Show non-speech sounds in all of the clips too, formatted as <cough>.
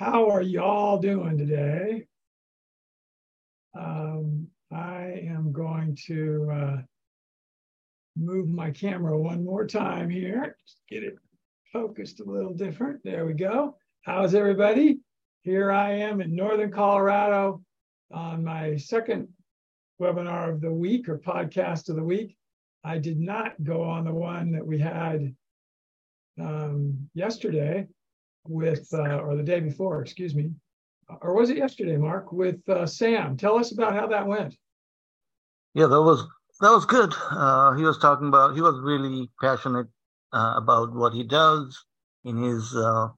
how are y'all doing today? Um, I am going to uh, move my camera one more time here. Just get it focused a little different. There we go. How's everybody? Here I am in Northern Colorado on my second webinar of the week or podcast of the week. I did not go on the one that we had um, yesterday with, uh, or the day before, excuse me. Or was it yesterday, Mark, with uh, Sam? Tell us about how that went. Yeah, that was that was good. Uh, he was talking about he was really passionate uh, about what he does in his uh,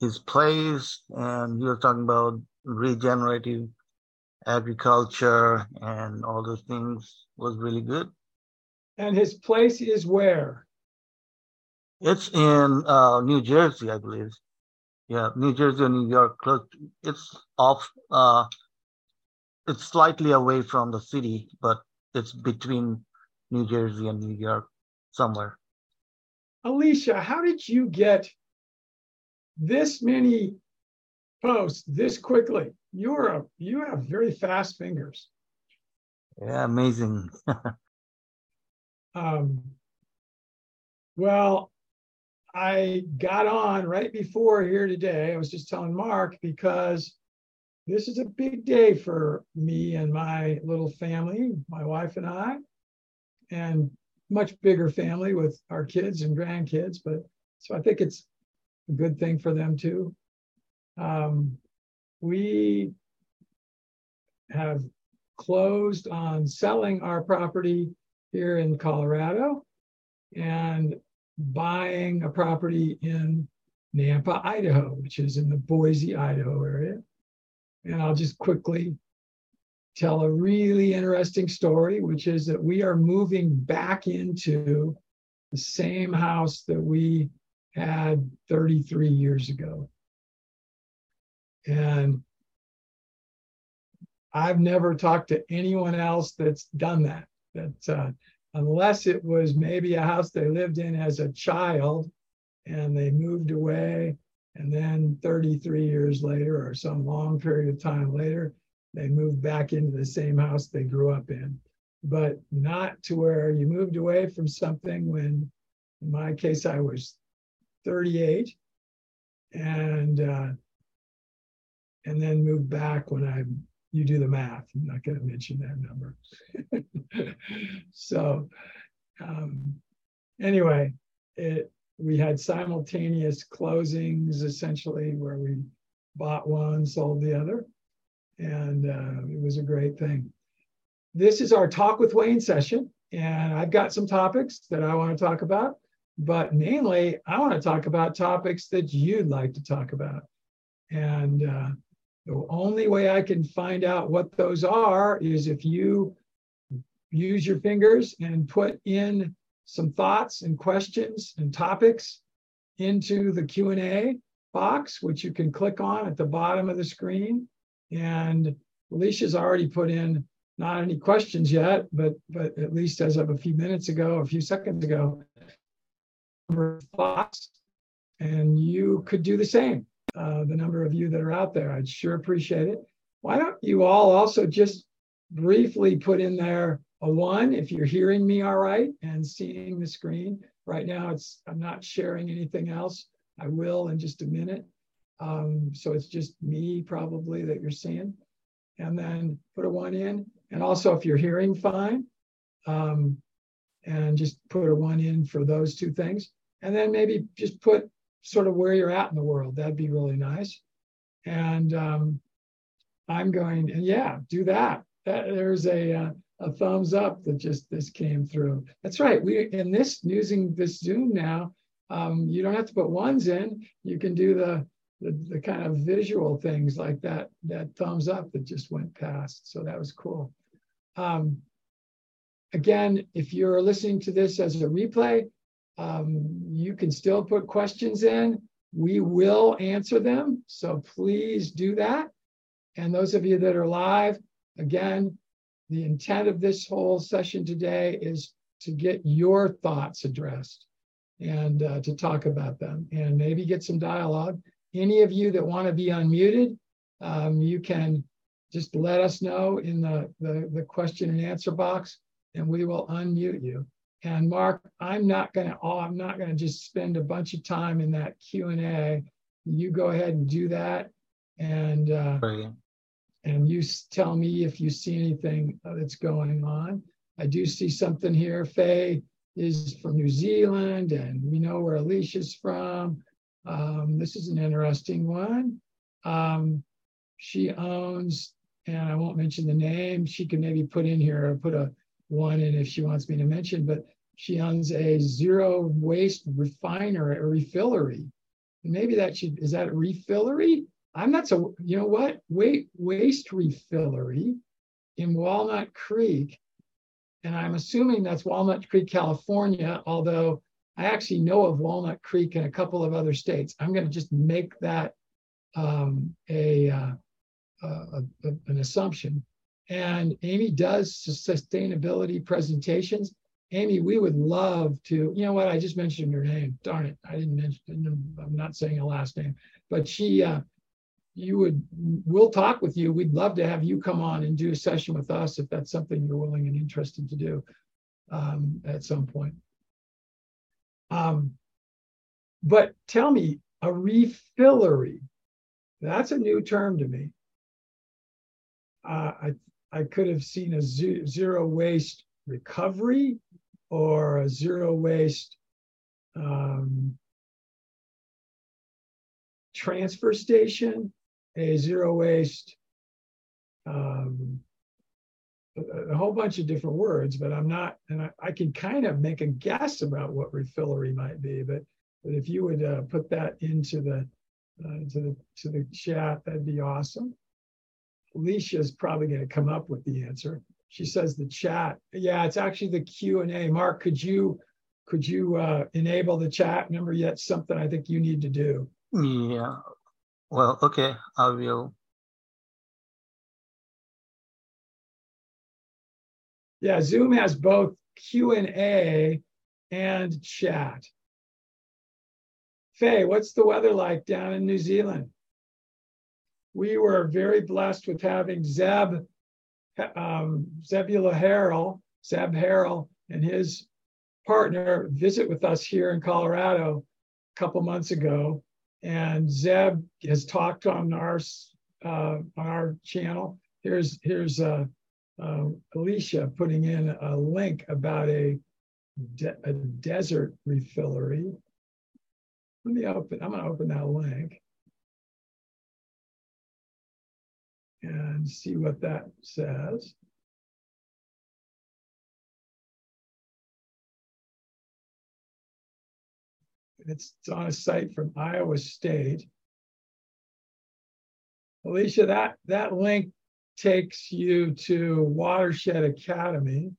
his plays, and he was talking about regenerative agriculture and all those things was really good. And his place is where? It's in uh, New Jersey, I believe. Yeah, New Jersey or New York. Close. It's off. Uh, it's slightly away from the city, but it's between New Jersey and New York, somewhere. Alicia, how did you get this many posts this quickly? You're a you have very fast fingers. Yeah, amazing. <laughs> um, well, I got on right before here today. I was just telling Mark because this is a big day for me and my little family, my wife and I, and much bigger family with our kids and grandkids. But so I think it's a good thing for them too. Um, we have closed on selling our property here in Colorado and buying a property in Nampa, Idaho, which is in the Boise, Idaho area. And I'll just quickly tell a really interesting story, which is that we are moving back into the same house that we had 33 years ago. And I've never talked to anyone else that's done that. That uh, unless it was maybe a house they lived in as a child and they moved away and then 33 years later, or some long period of time later, they moved back into the same house they grew up in. But not to where you moved away from something when, in my case, I was 38 and uh, and then moved back when I you do the math. I'm not going to mention that number. <laughs> so um, anyway, it we had simultaneous closings essentially where we bought one, sold the other, and uh, it was a great thing. This is our Talk with Wayne session, and I've got some topics that I want to talk about, but mainly I want to talk about topics that you'd like to talk about. And uh, the only way I can find out what those are is if you use your fingers and put in some thoughts and questions and topics into the Q&A box, which you can click on at the bottom of the screen. And Alicia's already put in not any questions yet, but but at least as of a few minutes ago, a few seconds ago, thoughts, and you could do the same. Uh, the number of you that are out there, I'd sure appreciate it. Why don't you all also just briefly put in there a one if you're hearing me all right and seeing the screen. Right now, it's I'm not sharing anything else. I will in just a minute. Um, so it's just me probably that you're seeing. And then put a one in. And also if you're hearing fine, um, and just put a one in for those two things. And then maybe just put sort of where you're at in the world. That'd be really nice. And um, I'm going, and yeah, do that. that there's a, uh, a thumbs up that just this came through. That's right. We in this using this Zoom now, um, you don't have to put ones in. You can do the the, the kind of visual things like that that thumbs up that just went past. So that was cool. Um, again, if you're listening to this as a replay, um, you can still put questions in. We will answer them. So please do that. And those of you that are live, again, the intent of this whole session today is to get your thoughts addressed and uh, to talk about them and maybe get some dialogue. Any of you that want to be unmuted, um, you can just let us know in the, the, the question and answer box and we will unmute you. And Mark, I'm not going to, oh, I'm not going to just spend a bunch of time in that Q&A. You go ahead and do that. And, uh, and you tell me if you see anything that's going on. I do see something here. Faye is from New Zealand, and we know where Alicia's from. Um, this is an interesting one. Um, she owns, and I won't mention the name. She can maybe put in here or put a one and if she wants me to mention, but she owns a zero waste refiner or refillery. Maybe that should is that a refillery? I'm not so you know what? Wait, waste refillery in Walnut Creek and I'm assuming that's Walnut Creek, California, although I actually know of Walnut Creek in a couple of other states. I'm going to just make that um, a, uh, a, an assumption. And Amy does sustainability presentations. Amy, we would love to, you know what? I just mentioned your name. Darn it. I didn't mention, I'm not saying a last name, but she, uh, you would we'll talk with you we'd love to have you come on and do a session with us if that's something you're willing and interested to do um, at some point um, but tell me a refillery that's a new term to me uh, i i could have seen a zero waste recovery or a zero waste um, transfer station a zero waste, um, a, a, whole bunch of different words, but I'm not, and I, I, can kind of make a guess about what refillery might be, but, but if you would uh, put that into the, uh, the, to the chat, that'd be awesome. Alicia is probably going to come up with the answer. She says the chat. Yeah, it's actually the Q and A. Mark, could you could you uh, enable the chat? Remember, yet something I think you need to do. Yeah, well, okay, I will. Yeah, Zoom has both Q&A and chat. Faye, what's the weather like down in New Zealand? We were very blessed with having Zeb, um, Zebula Harrell, Zeb Harrell, and his partner visit with us here in Colorado a couple months ago. And Zeb has talked on our uh, on our channel. Here's here's uh, uh, Alicia putting in a link about a de- a desert refillery. Let me open. I'm going to open that link and see what that says. It's, on a site from Iowa State. Alicia, that, that link takes you to Watershed Academy.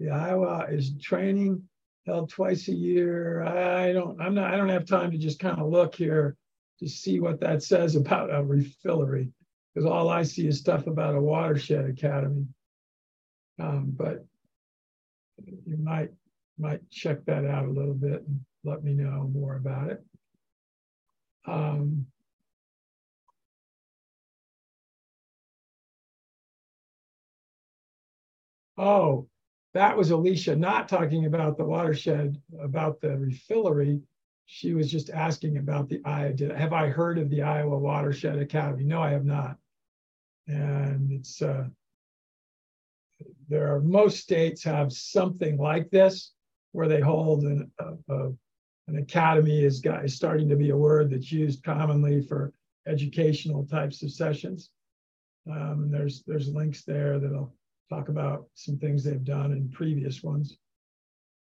The Iowa is training held twice a year. I don't, I'm not, I don't have time to just kind of look here to see what that says about a refillery, because all I see is stuff about a watershed academy. Um, but you might might check that out a little bit and let me know more about it. Um, oh, that was Alicia not talking about the watershed, about the refillery. She was just asking about the I did have I heard of the Iowa Watershed Academy? No, I have not. And it's uh, there are most states have something like this where they hold an, a, an academy is, is starting to be a word that's used commonly for educational types of sessions. Um, there's there's links there that'll talk about some things they've done in previous ones.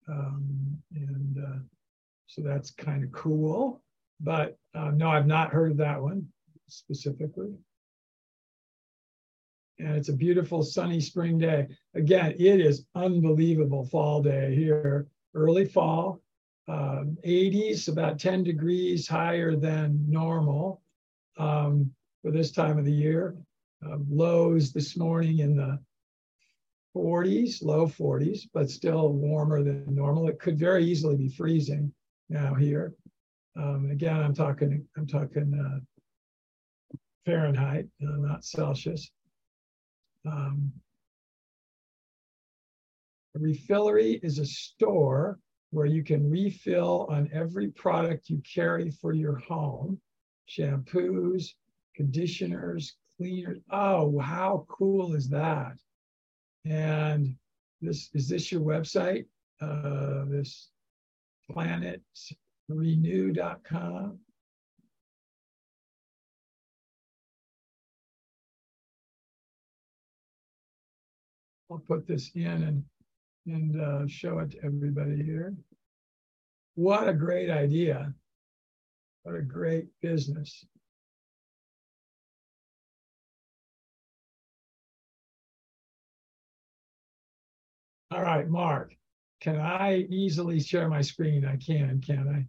Um, and uh, so that's kind of cool. but uh, no, I've not heard of that one specifically. And it's a beautiful sunny spring day. Again, it is unbelievable fall day here, early fall, um, 80s, about 10 degrees higher than normal um, for this time of the year. Um, lows this morning in the 40s, low 40s, but still warmer than normal. It could very easily be freezing now here. Um, again, I'm talking, I'm talking uh, Fahrenheit, uh, not Celsius. Um, a refillery is a store where you can refill on every product you carry for your home shampoos, conditioners, cleaners. Oh, how cool is that? And this is this your website? Uh, this planetrenew.com. I'll put this in and and uh, show it to everybody here. What a great idea. What a great business. All right, Mark, can I easily share my screen? I can, can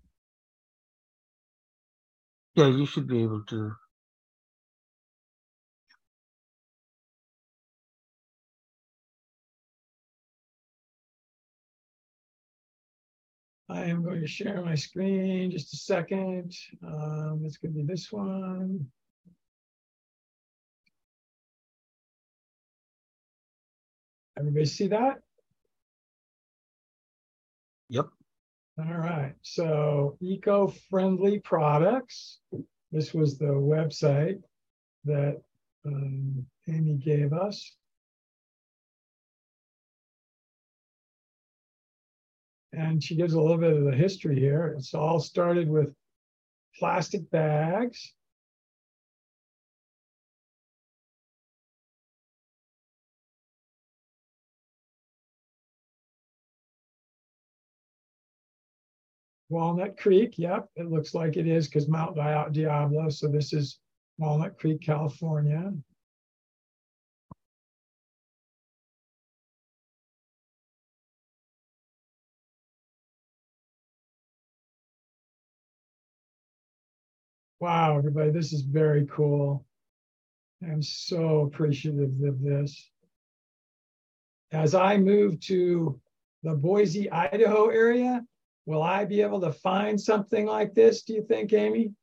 I? Yeah, you should be able to. I am going to share my screen just a second. Um, it's going to be this one. Everybody see that? Yep. All right. So eco-friendly products. This was the website that um, Amy gave us. And she gives a little bit of the history here. It's all started with plastic bags. Walnut Creek, yep, it looks like it is because Mount Diablo. So this is Walnut Creek, California. Wow, everybody, this is very cool. I'm so appreciative of this. As I move to the Boise, Idaho area, will I be able to find something like this, do you think, Amy?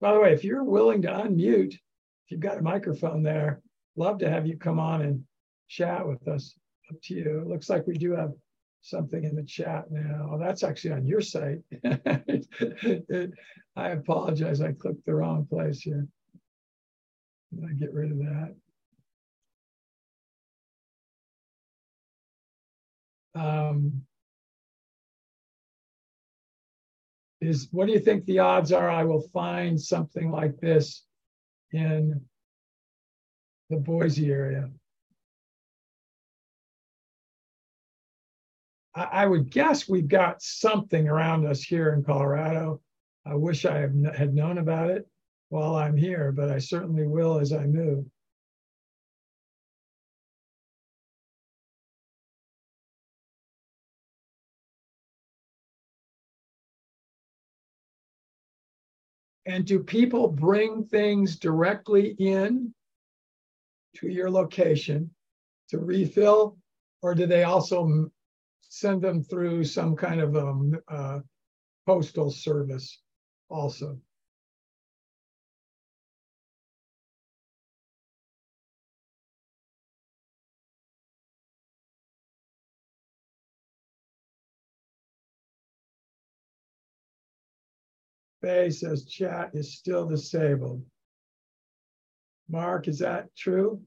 By the way, if you're willing to unmute, if you've got a microphone there, love to have you come on and chat with us. Up to you. It looks like we do have something in the chat now. Oh, that's actually on your site. <laughs> I apologize. I clicked the wrong place here. I get rid of that. Um, is what do you think the odds are I will find something like this in the Boise area? I, would guess we've got something around us here in Colorado. I wish I had known about it while I'm here, but I certainly will as I move. And do people bring things directly in to your location to refill, or do they also send them through some kind of a um, uh, postal service also? Faye says chat is still disabled. Mark, is that true?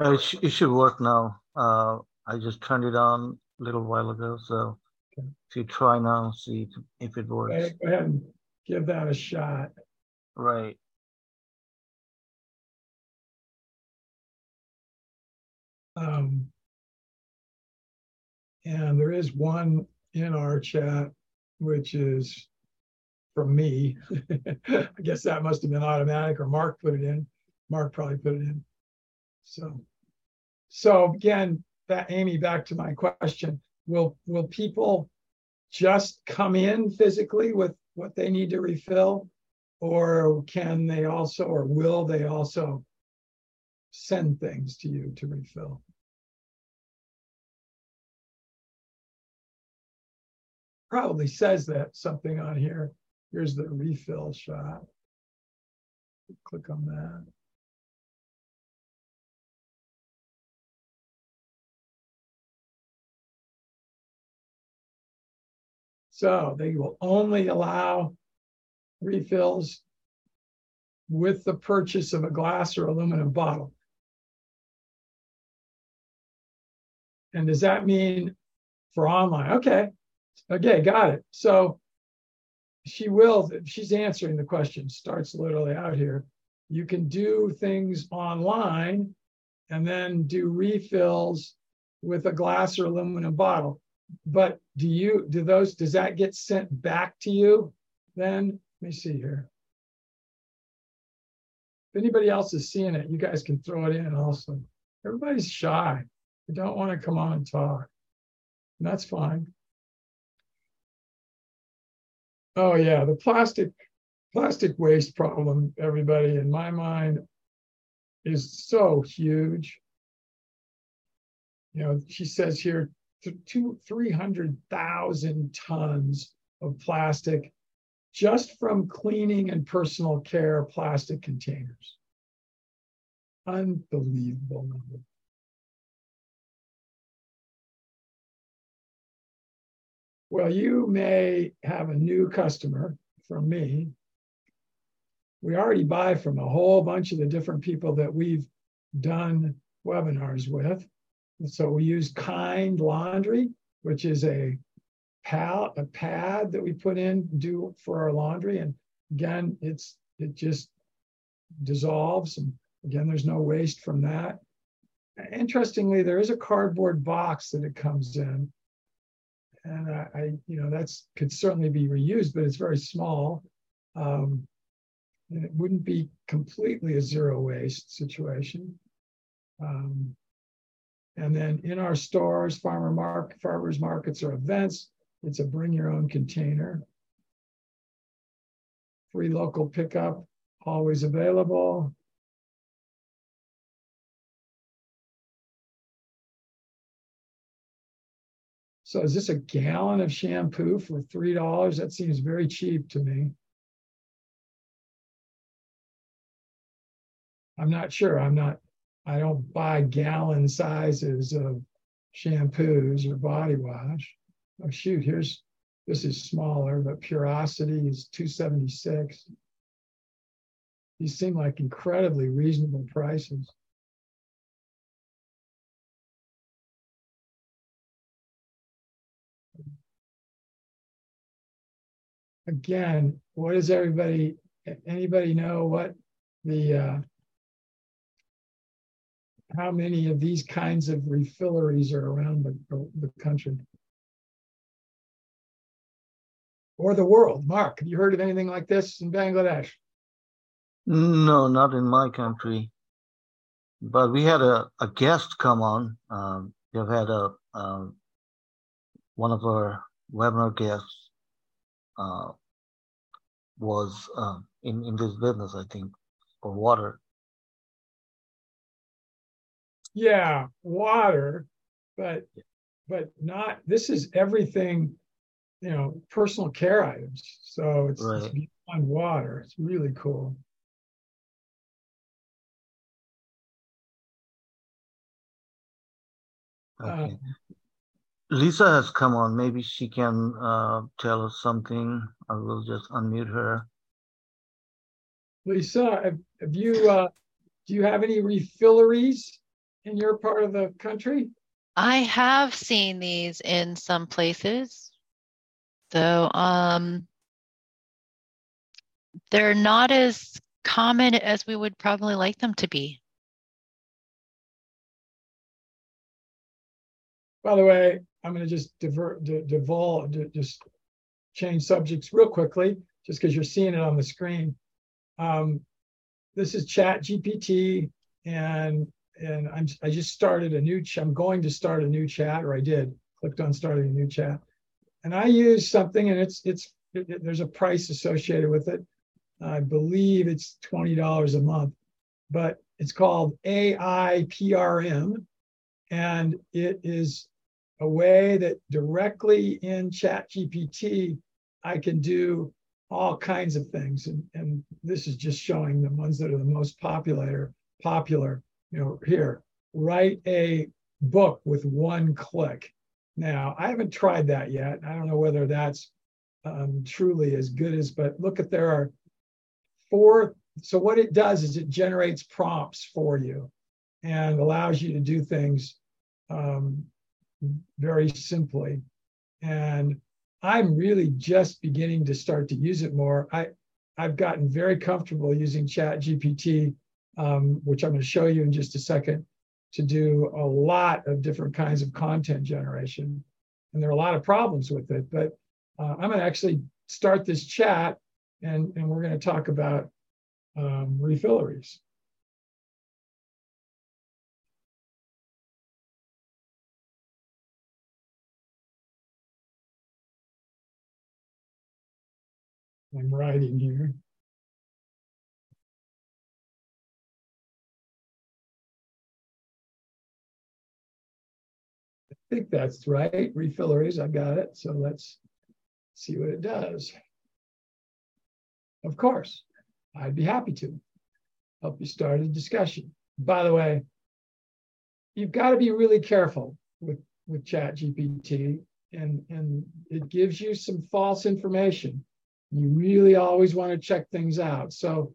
Uh, it, sh- it, should work now. Uh, I just turned it on a little while ago. So okay. if you try now, see if, if it works. Okay, go ahead and give that a shot. Right. Um, and there is one in our chat which is from me. <laughs> I guess that must have been automatic, or Mark put it in. Mark probably put it in. So, so again, Amy, back to my question: Will will people just come in physically with what they need to refill, or can they also, or will they also send things to you to refill? Probably says that something on here. Here's the refill shot. Click on that. So they will only allow refills with the purchase of a glass or aluminum bottle. And does that mean for online? Okay. Okay, got it. So she will, she's answering the question, starts literally out here. You can do things online and then do refills with a glass or aluminum bottle but do you do those does that get sent back to you then? Let me see here. If anybody else is seeing it you guys can throw it in also. Everybody's shy. They don't want to come on and talk. And that's fine. Oh yeah the plastic plastic waste problem everybody in my mind is so huge. You know she says here two, 300,000 tons of plastic just from cleaning and personal care plastic containers. Unbelievable number. Well, you may have a new customer from me. We already buy from a whole bunch of the different people that we've done webinars with. So we use Kind Laundry, which is a pal a pad that we put in do for our laundry. And again, it's it just dissolves. And again, there's no waste from that. Interestingly, there is a cardboard box that it comes in. And I, I you know, that's could certainly be reused, but it's very small. Um, and it wouldn't be completely a zero waste situation. Um, and then in our stores, farmer market, farmers markets or events, it's a bring your own container. Free local pickup, always available. So is this a gallon of shampoo for $3? That seems very cheap to me. I'm not sure. I'm not I don't buy gallon sizes of shampoos or body wash. Oh shoot, here's this is smaller, but Purosity is 276. These seem like incredibly reasonable prices. Again, what does everybody, anybody know what the uh, how many of these kinds of refilleries are around the, the country or the world. Mark, have you heard of anything like this in Bangladesh? No, not in my country. But we had a, a guest come on. Um, we've had a um, one of our webinar guests uh, was uh, in in this business, I think, for water. Yeah, water, but but not this is everything, you know, personal care items. So it's, right. it's beyond water. It's really cool. Okay. Uh, Lisa has come on. Maybe she can uh, tell us something. I will just unmute her. Lisa, have, have you uh, do you have any refilleries in your part of the country? I have seen these in some places. So um, they're not as common as we would probably like them to be. By the way, I'm going to just divert, divulge, just change subjects real quickly, just because you're seeing it on the screen. Um, this is Chat GPT, and and I'm I just started a new. Ch- I'm going to start a new chat, or I did. Clicked on starting a new chat, and I use something, and it's it's it, it, there's a price associated with it. I believe it's twenty dollars a month, but it's called AIPRM, and it is a way that directly in ChatGPT I can do all kinds of things. And, and this is just showing the ones that are the most popular, popular, you know, here, write a book with one click. Now, I haven't tried that yet. I don't know whether that's um, truly as good as, but look at there are four. So what it does is it generates prompts for you and allows you to do things um, very simply. And I'm really just beginning to start to use it more. I, I've gotten very comfortable using Chat GPT, um, which I'm going to show you in just a second, to do a lot of different kinds of content generation. And there are a lot of problems with it, but uh, I'm going to actually start this chat and, and we're going to talk about um, refilleries. I'm writing here. I think that's right. Refilleries, I got it. So let's see what it does. Of course, I'd be happy to help you start a discussion. By the way, you've got to be really careful with, with Chat GPT and, and it gives you some false information you really always want to check things out. So,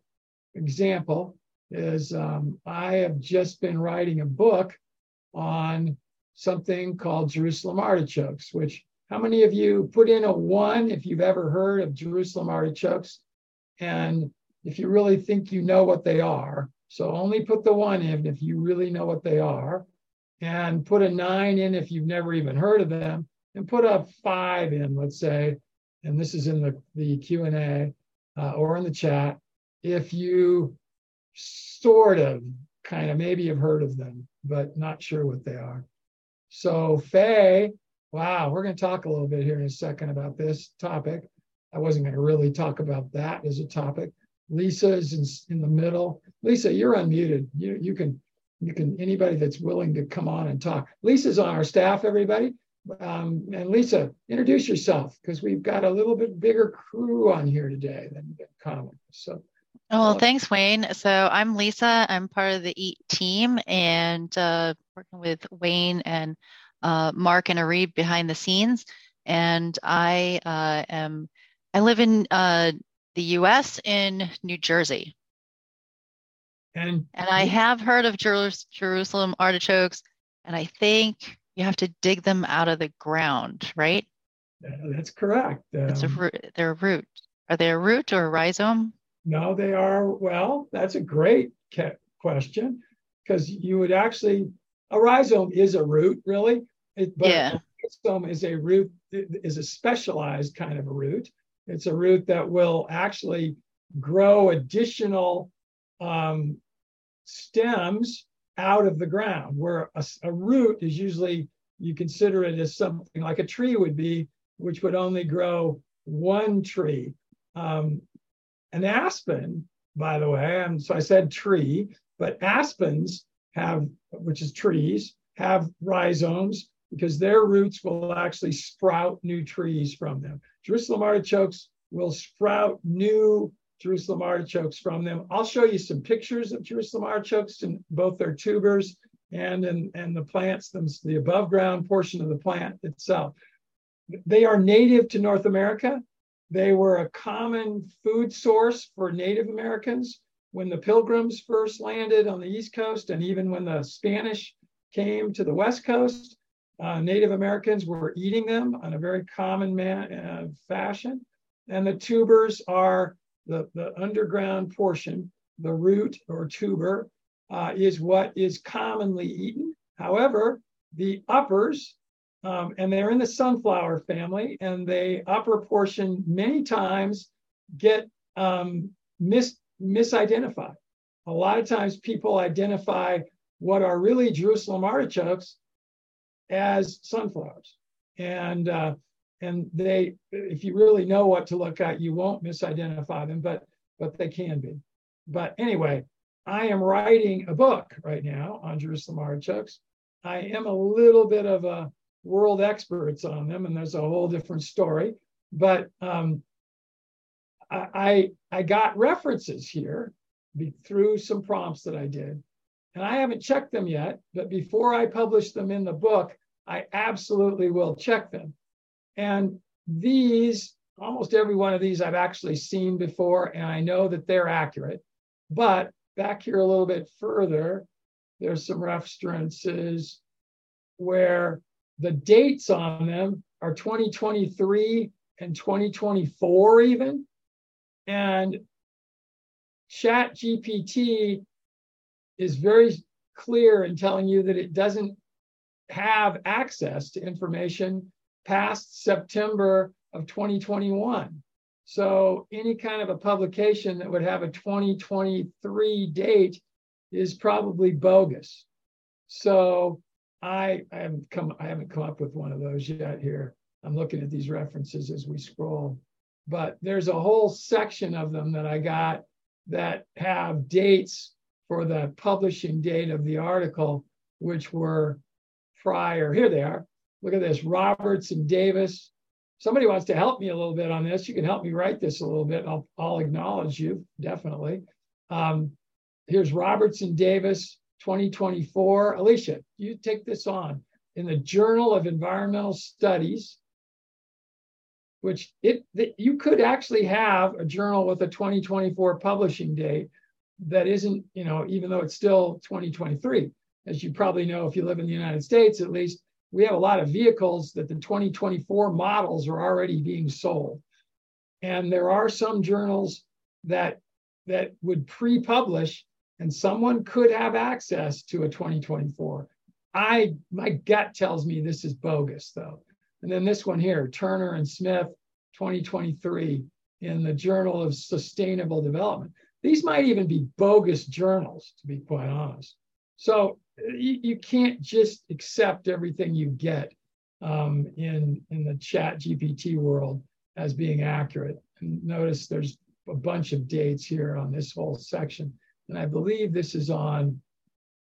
example is um, I have just been writing a book on something called Jerusalem artichokes, which how many of you put in a one if you've ever heard of Jerusalem artichokes? And if you really think you know what they are, so only put the one in if you really know what they are, and put a nine in if you've never even heard of them, and put a five in, let's say, and this is in the, the Q&A uh, or in the chat, if you sort of kind of maybe have heard of them, but not sure what they are. So Faye, wow, we're going to talk a little bit here in a second about this topic. I wasn't going to really talk about that as a topic. Lisa is in, in the middle. Lisa, you're unmuted. You, you can you can anybody that's willing to come on and talk. Lisa's on our staff, everybody. Um, and Lisa, introduce yourself because we've got a little bit bigger crew on here today than common. So. Oh, well, thanks, Wayne. So I'm Lisa. I'm part of the EAT team and uh, working with Wayne and uh, Mark and Arib behind the scenes. And I uh, am I live in uh, the U.S. in New Jersey. And and I have heard of Jerusalem artichokes, and I think you have to dig them out of the ground, right? That's correct. Um, it's a root. They're a root. Are they a root or a rhizome? No, they are. Well, that's a great question because you would actually a rhizome is a root, really. It, but yeah. a rhizome is a root is a specialized kind of a root. It's a root that will actually grow additional um, stems out of the ground, where a, a, root is usually, you consider it as something like a tree would be, which would only grow one tree. Um, an aspen, by the way, and so I said tree, but aspens have, which is trees, have rhizomes because their roots will actually sprout new trees from them. Jerusalem artichokes will sprout new Jerusalem artichokes from them. I'll show you some pictures of Jerusalem artichokes in both their tubers and in and the plants, the above ground portion of the plant itself. They are native to North America. They were a common food source for Native Americans when the pilgrims first landed on the East Coast, and even when the Spanish came to the West Coast, uh, Native Americans were eating them on a very common man, uh, fashion. And the tubers are the, the underground portion, the root or tuber, uh, is what is commonly eaten. However, the uppers um, and they're in the sunflower family, and they upper portion many times get um, mis misidentified. A lot of times people identify what are really Jerusalem artichokes as sunflowers. And uh, and they, if you really know what to look at, you won't misidentify them, but but they can be. But anyway, I am writing a book right now on Jerusalem artichokes. I am a little bit of a world experts on them, and there's a whole different story. But um, I, I got references here through some prompts that I did, and I haven't checked them yet. But before I publish them in the book, I absolutely will check them. And these, almost every one of these, I've actually seen before, and I know that they're accurate. But back here a little bit further, there's some references where the dates on them are 2023 and 2024 even. And Chat GPT is very clear in telling you that it doesn't have access to information past September of 2021. So any kind of a publication that would have a 2023 date is probably bogus. So I, I haven't come I haven't come up with one of those yet here. I'm looking at these references as we scroll. But there's a whole section of them that I got that have dates for the publishing date of the article, which were prior. Here they are. Look at this Roberts and Davis. Somebody wants to help me a little bit on this. You can help me write this a little bit. I'll, I'll acknowledge you, definitely. Um, here's Roberts and Davis, 2024. Alicia, you take this on. In the Journal of Environmental Studies, which it you could actually have a journal with a 2024 publishing date that isn't, you know, even though it's still 2023. As you probably know, if you live in the United States, at least, we have a lot of vehicles that the 2024 models are already being sold. And there are some journals that that would pre-publish and someone could have access to a 2024. I my gut tells me this is bogus though. And then this one here, Turner and Smith, 2023, in the Journal of Sustainable Development. These might even be bogus journals, to be quite honest. So you, you can't just accept everything you get um, in in the Chat GPT world as being accurate. And notice there's a bunch of dates here on this whole section. And I believe this is on,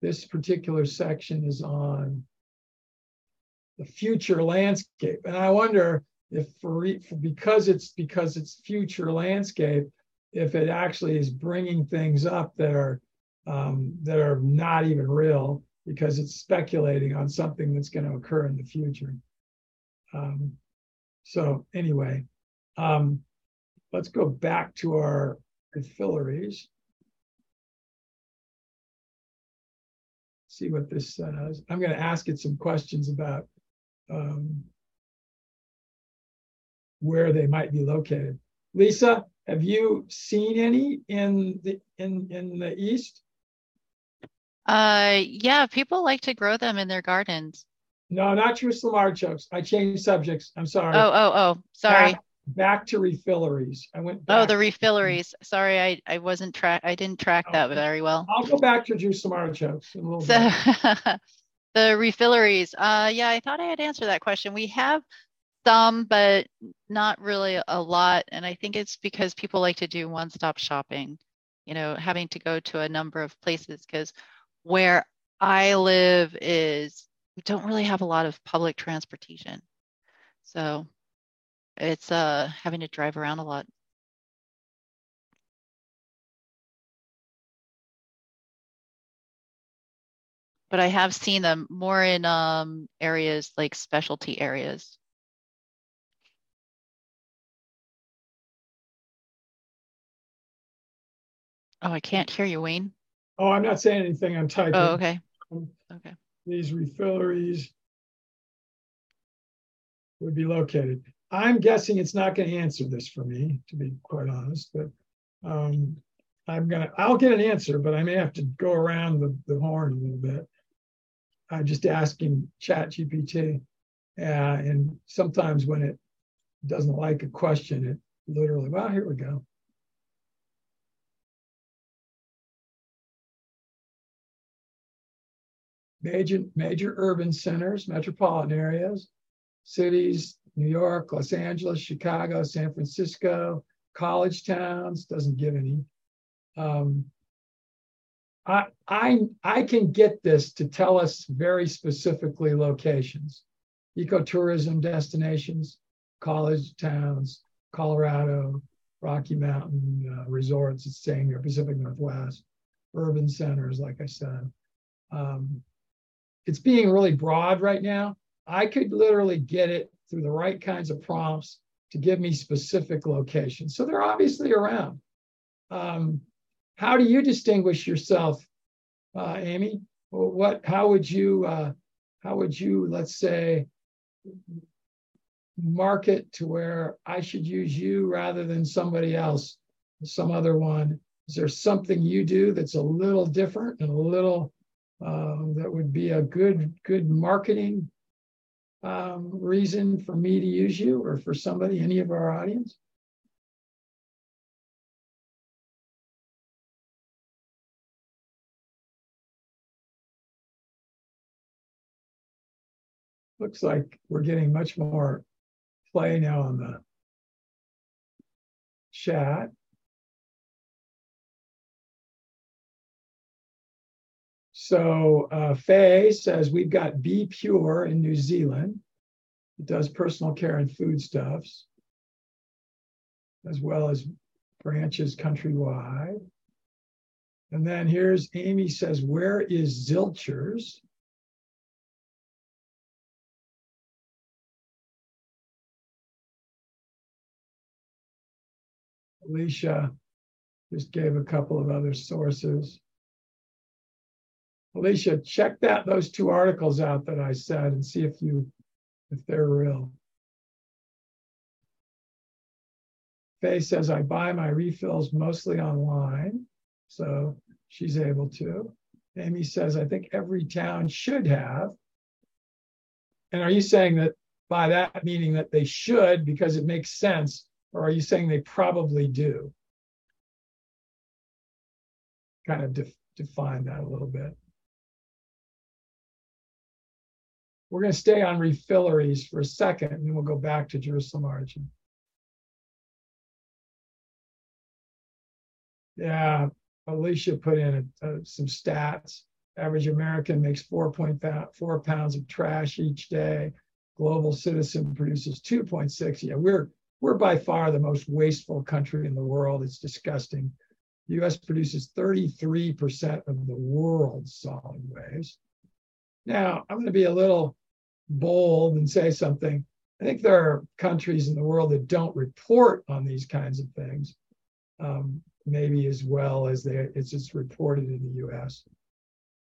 this particular section is on the future landscape. And I wonder if for, because it's because it's future landscape, if it actually is bringing things up that are um, that are not even real because it's speculating on something that's going to occur in the future. Um, so anyway, um, let's go back to our fillaries. See what this says. I'm going to ask it some questions about um, where they might be located. Lisa, have you seen any in the in in the east? Uh, yeah, people like to grow them in their gardens. No, not Jerusalem artichokes. I changed subjects. I'm sorry. Oh, oh, oh, sorry. Back, to refilleries. I went. Oh, the refilleries. Sorry, I, I wasn't track. I didn't track that very well. I'll go back to Jerusalem artichokes in a little So bit. <laughs> the refilleries. Uh, yeah, I thought I had answered that question. We have some, but not really a lot. And I think it's because people like to do one-stop shopping, you know, having to go to a number of places because where I live is we don't really have a lot of public transportation. So it's uh having to drive around a lot. But I have seen them more in um areas like specialty areas. Oh, I can't hear you, Wayne. Oh, I'm not saying anything. I'm typing. Oh, okay. Um, Okay. These refilleries would be located. I'm guessing it's not going to answer this for me, to be quite honest, but um, I'm gonna, I'll get an answer, but I may have to go around the, the horn a little bit. I'm just asking Chat GPT. Uh, and sometimes when it doesn't like a question, it literally, well, here we go. Major, major urban centers, metropolitan areas, cities, New York, Los Angeles, Chicago, San Francisco, college towns, doesn't give any. Um, I, I, I can get this to tell us very specifically locations, ecotourism destinations, college towns, Colorado, Rocky Mountain uh, resorts, it's saying here, Pacific Northwest, urban centers, like I said. Um, it's being really broad right now. I could literally get it through the right kinds of prompts to give me specific locations. So they're obviously around. Um, how do you distinguish yourself, uh, Amy? What? How would you? Uh, how would you? Let's say market to where I should use you rather than somebody else, some other one. Is there something you do that's a little different and a little uh, that would be a good good marketing um, reason for me to use you or for somebody, any of our audience? Looks like we're getting much more play now on the chat. So uh, Faye says we've got Be Pure in New Zealand. It does personal care and foodstuffs, as well as branches countrywide. And then here's Amy says, where is Zilchers? Alicia just gave a couple of other sources. Alicia, check that those two articles out that I said and see if you if they're real. Faye says I buy my refills mostly online, so she's able to. Amy says I think every town should have. And are you saying that by that meaning that they should because it makes sense, or are you saying they probably do? Kind of def- define that a little bit. We're going to stay on refilleries for a second, and then we'll go back to Jerusalem origin. Yeah, Alicia put in a, a, some stats. Average American makes 4.4 pounds of trash each day. Global citizen produces 2.6. Yeah, we're we're by far the most wasteful country in the world. It's disgusting. The U.S. produces 33% of the world's solid waste. Now, I'm going to be a little bold and say something. I think there are countries in the world that don't report on these kinds of things, um, maybe as well as they, it's just reported in the U.S.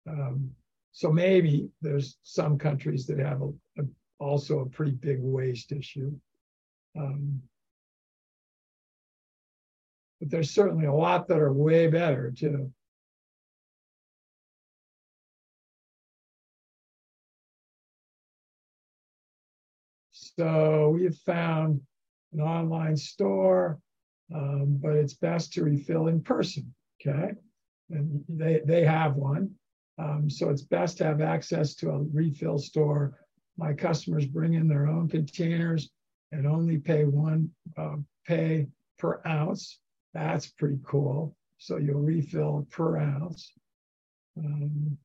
Um, so maybe there's some countries that have a, a, also a pretty big waste issue. Um, but there's certainly a lot that are way better too. So we have found an online store, um, but it's best to refill in person. Okay, and they they have one, um, so it's best to have access to a refill store. My customers bring in their own containers and only pay one uh, pay per ounce. That's pretty cool. So you'll refill per ounce. Um,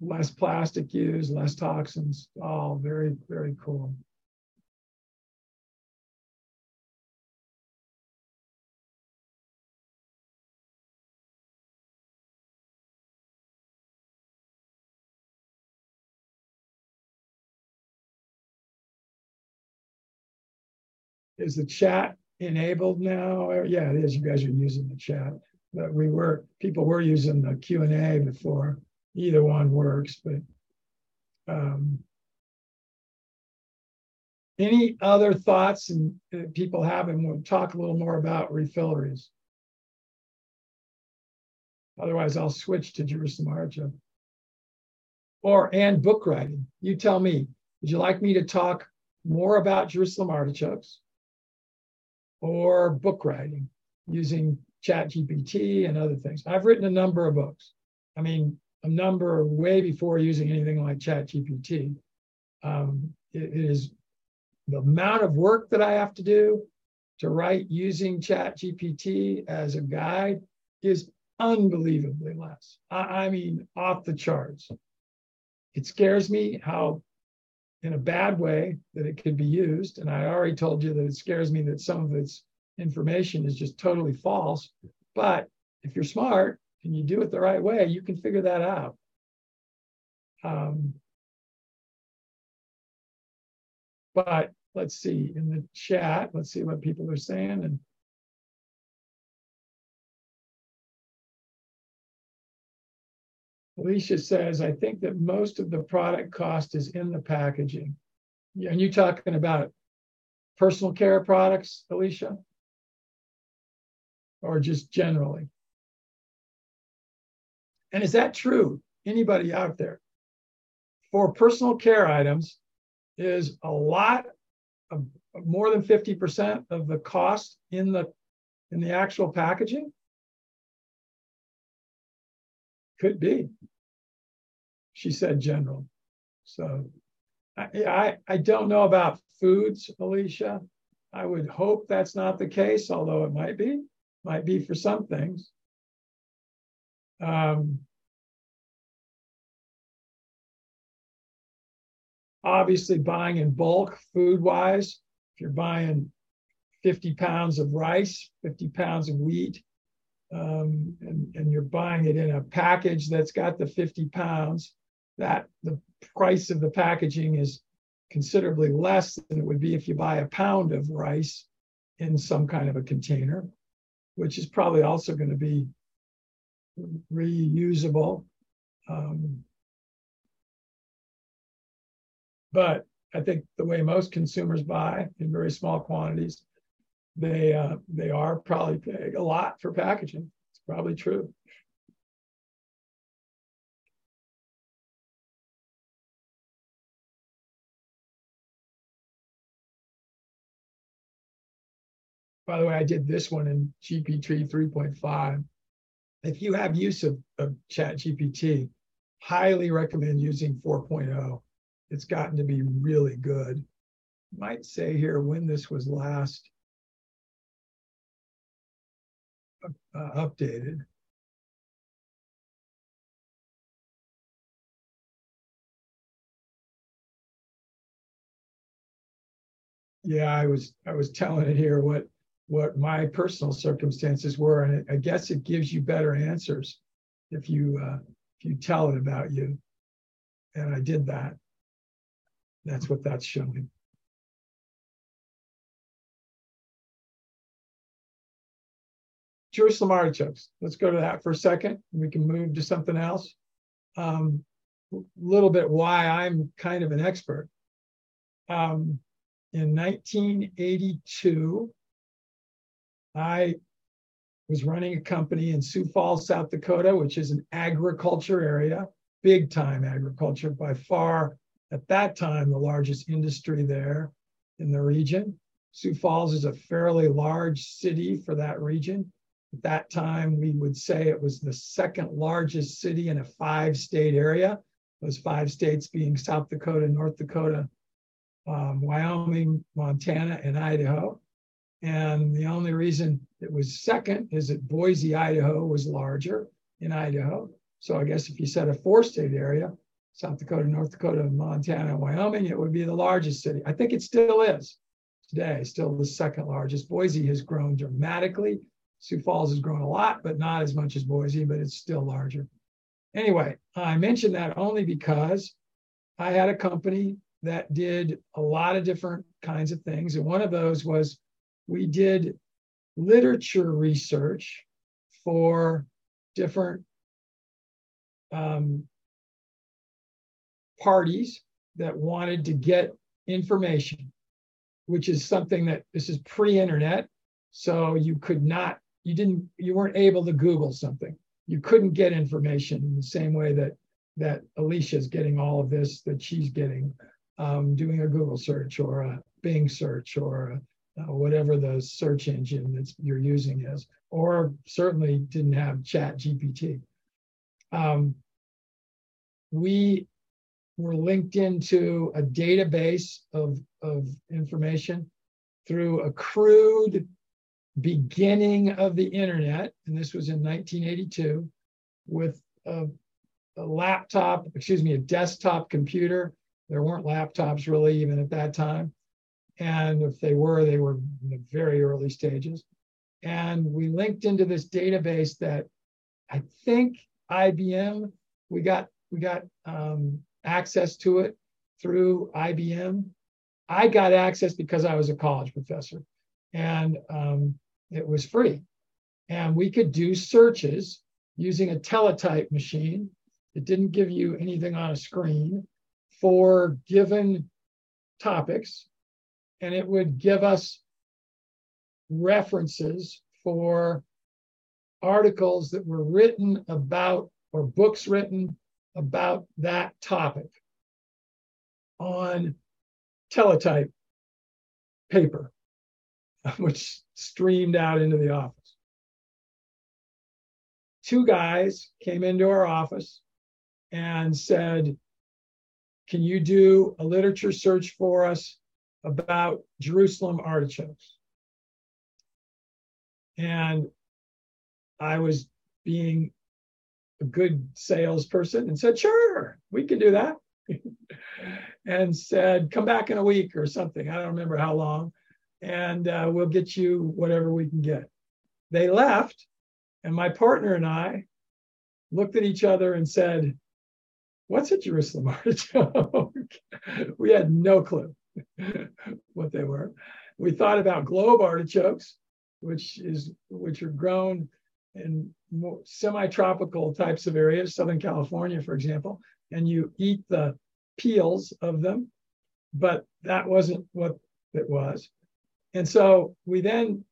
less plastic used, less toxins, all very, very cool. Is the chat enabled now? Yeah, it is. You guys are using the chat. But we were people were using the Q and A before. Either one works, but um, any other thoughts and uh, people have, and we'll talk a little more about refilleries. Otherwise, I'll switch to Jerusalem Argent. Or and book writing. You tell me. Would you like me to talk more about Jerusalem artichokes or book writing using ChatGPT and other things? I've written a number of books. I mean, a number way before using anything like ChatGPT. Um, it, it is the amount of work that I have to do to write using ChatGPT as a guide is unbelievably less. I, I mean, off the charts. It scares me how, in a bad way, that it could be used. And I already told you that it scares me that some of its information is just totally false. But if you're smart and you do it the right way, you can figure that out. Um, but let's see in the chat, let's see what people are saying. And Alicia says, I think that most of the product cost is in the packaging. And you're talking about personal care products, Alicia? Or just generally? And is that true? Anybody out there? For personal care items, is a lot of more than 50% of the cost in the in the actual packaging? Could be. She said general. So I, I, I don't know about foods, Alicia. I would hope that's not the case, although it might be, might be for some things. Um, obviously, buying in bulk, food wise, if you're buying 50 pounds of rice, 50 pounds of wheat, um, and, and you're buying it in a package that's got the 50 pounds, that the price of the packaging is considerably less than it would be if you buy a pound of rice in some kind of a container, which is probably also going to be reusable. Um, but I think the way most consumers buy in very small quantities, they uh, they are probably paying a lot for packaging. It's probably true. By the way, I did this one in GPT 3.5 if you have use of, of chat gpt highly recommend using 4.0 it's gotten to be really good. Might say here when this was last uh, updated. Yeah i was i was telling it here what what my personal circumstances were, and I guess it gives you better answers if you uh, if you tell it about you. And I did that. That's what that's showing. Jerusalem artichokes. Let's go to that for a second. We can move to something else. A um, little bit why I'm kind of an expert. Um, in 1982, I was running a company in Sioux Falls, South Dakota, which is an agriculture area, big time agriculture, by far at that time the largest industry there in the region. Sioux Falls is a fairly large city for that region. At that time, we would say it was the second largest city in a five state area, those five states being South Dakota, North Dakota, um, Wyoming, Montana, and Idaho. And the only reason it was second is that Boise, Idaho was larger in Idaho. So I guess if you said a four state area, South Dakota, North Dakota, Montana, Wyoming, it would be the largest city. I think it still is today, still the second largest. Boise has grown dramatically. Sioux Falls has grown a lot, but not as much as Boise, but it's still larger. Anyway, I mentioned that only because I had a company that did a lot of different kinds of things. And one of those was we did literature research for different um, parties that wanted to get information, which is something that this is pre-internet, so you could not, you didn't, you weren't able to Google something. You couldn't get information in the same way that that Alicia is getting all of this that she's getting. um, doing a Google search or a Bing search or a, uh, whatever the search engine that you're using is, or certainly didn't have Chat GPT. Um, we were linked into a database of, of information through a crude beginning of the internet, and this was in 1982, with a, a laptop, excuse me, a desktop computer. There weren't laptops really even at that time. And if they were, they were in the very early stages. And we linked into this database that I think IBM, we got we got um, access to it through IBM. I got access because I was a college professor, and um, it was free. And we could do searches using a teletype machine. It didn't give you anything on a screen for given topics and it would give us references for articles that were written about or books written about that topic on teletype paper, <laughs> which streamed out into the office. Two guys came into our office and said, Can you do a literature search for us about Jerusalem artichokes. And I was being a good salesperson and said, sure, we can do that. <laughs> and said, come back in a week or something. I don't remember how long. And uh, we'll get you whatever we can get. They left, and my partner and I looked at each other and said, What's a Jerusalem <laughs> artichoke? we had no clue. <laughs> what they were. We thought about globe artichokes, which is which are grown in semi-tropical types of areas, Southern California, for example, and you eat the peels of them, but that wasn't what it was. And so we then,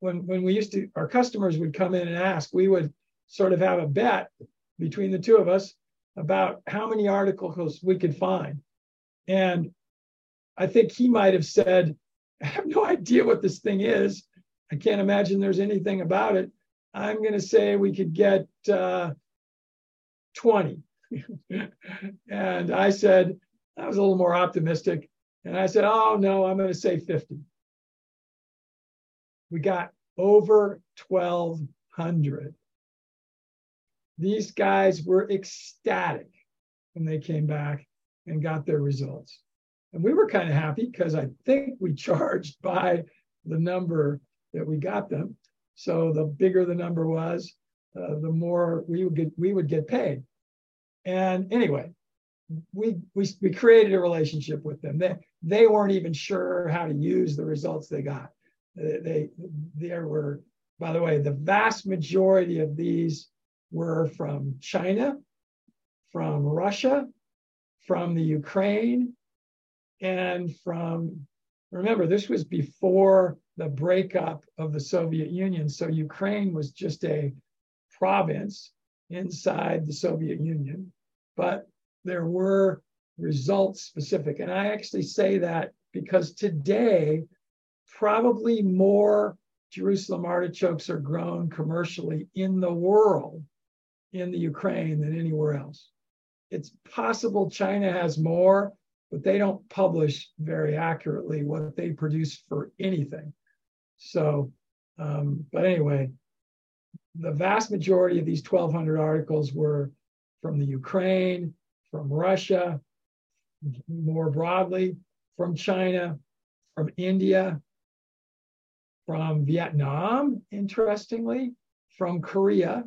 when when we used to, our customers would come in and ask, we would sort of have a bet between the two of us about how many articles we could find. And I think he might have said, I have no idea what this thing is. I can't imagine there's anything about it. I'm going to say we could get uh, 20. <laughs> and I said, I was a little more optimistic. And I said, oh, no, I'm going to say 50. We got over 1,200. These guys were ecstatic when they came back and got their results. And we were kind of happy because I think we <laughs> charged by the number that we got them. So the bigger the number was, uh, the more we would get we would get paid. And anyway, we, we we created a relationship with them. They they weren't even sure how to use the results they got. They, they there were, by the way, the vast majority of these were from China, from Russia, from the Ukraine, and from remember this was before the breakup of the Soviet Union, so Ukraine was just a province inside the Soviet Union, but there were results specific. And I actually say that because today, probably more Jerusalem artichokes are grown commercially in the world in the Ukraine than anywhere else. It's possible China has more, but they don't publish very accurately what they produce for anything. So, um, but anyway, the vast majority of these 1,200 articles were from the Ukraine, from Russia, more broadly, from China, from India, from Vietnam, interestingly, from Korea.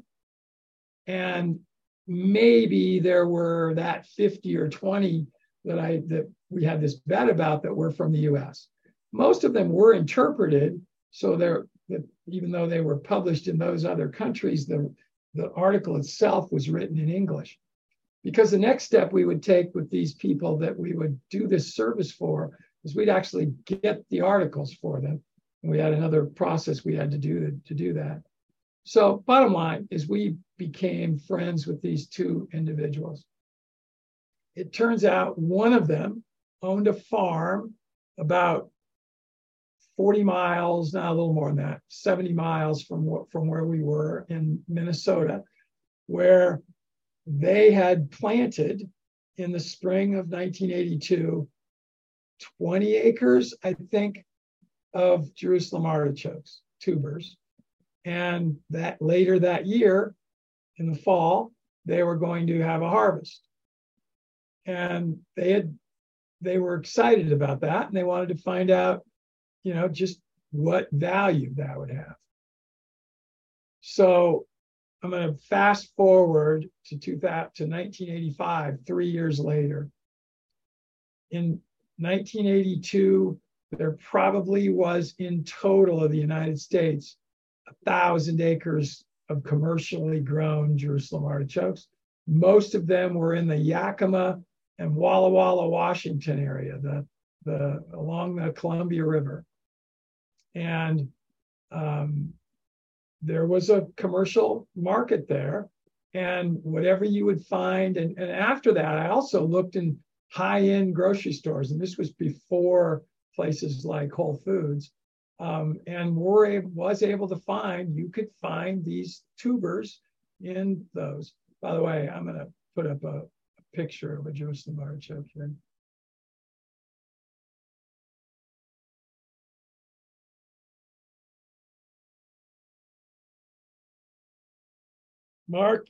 And maybe there were that 50 or 20 that I that we had this bet about that were from the U.S. Most of them were interpreted, so they're even though they were published in those other countries, the the article itself was written in English. Because the next step we would take with these people that we would do this service for is we'd actually get the articles for them. And we had another process we had to do to do that. So, bottom line is we became friends with these two individuals. It turns out one of them owned a farm about 40 miles, now a little more than that, 70 miles from, from where we were in Minnesota, where they had planted in the spring of 1982 20 acres, I think, of Jerusalem artichokes, tubers. And that later that year, in the fall, they were going to have a harvest. And they had they were excited about that and they wanted to find out, you know, just what value that would have. So I'm going to fast forward to, to 1985, three years later. In 1982, there probably was in total of the United States a thousand acres of commercially grown Jerusalem artichokes. Most of them were in the Yakima and Walla Walla, Washington area, the, the along the Columbia River. And um, there was a commercial market there. And whatever you would find, and, and after that, I also looked in high-end grocery stores, and this was before places like Whole Foods. Um, and were was able to find you could find these tubers in those. By the way, I'm going to put up a, picture of a Jerusalem artichoke here. Mark,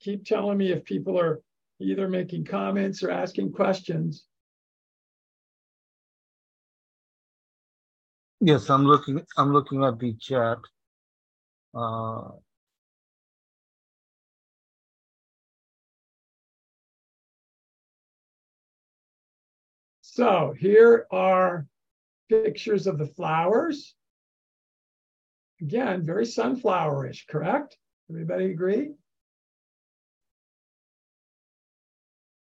keep telling me if people are either making comments or asking questions. Yes, I'm looking. I'm looking at the chat. Uh, So here are pictures of the flowers. Again, very sunflowerish, correct? Everybody agree?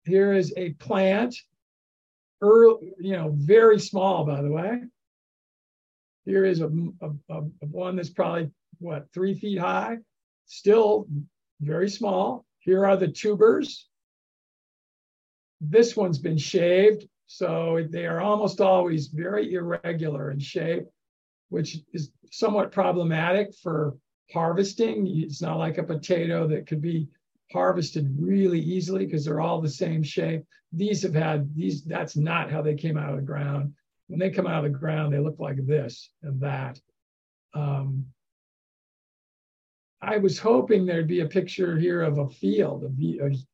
Here is a plant, early, you know, very small, by the way. Here is a, a, a, one that's probably, what, three feet high, still very small. Here are the tubers. This one's been shaved. So they are almost always very irregular in shape, which is somewhat problematic for harvesting. It's not like a potato that could be harvested really easily because they're all the same shape. These have had these, that's not how they came out of the ground. When they come out of the ground, they look like this and that. Um, I was hoping there'd be a picture here of a field, of,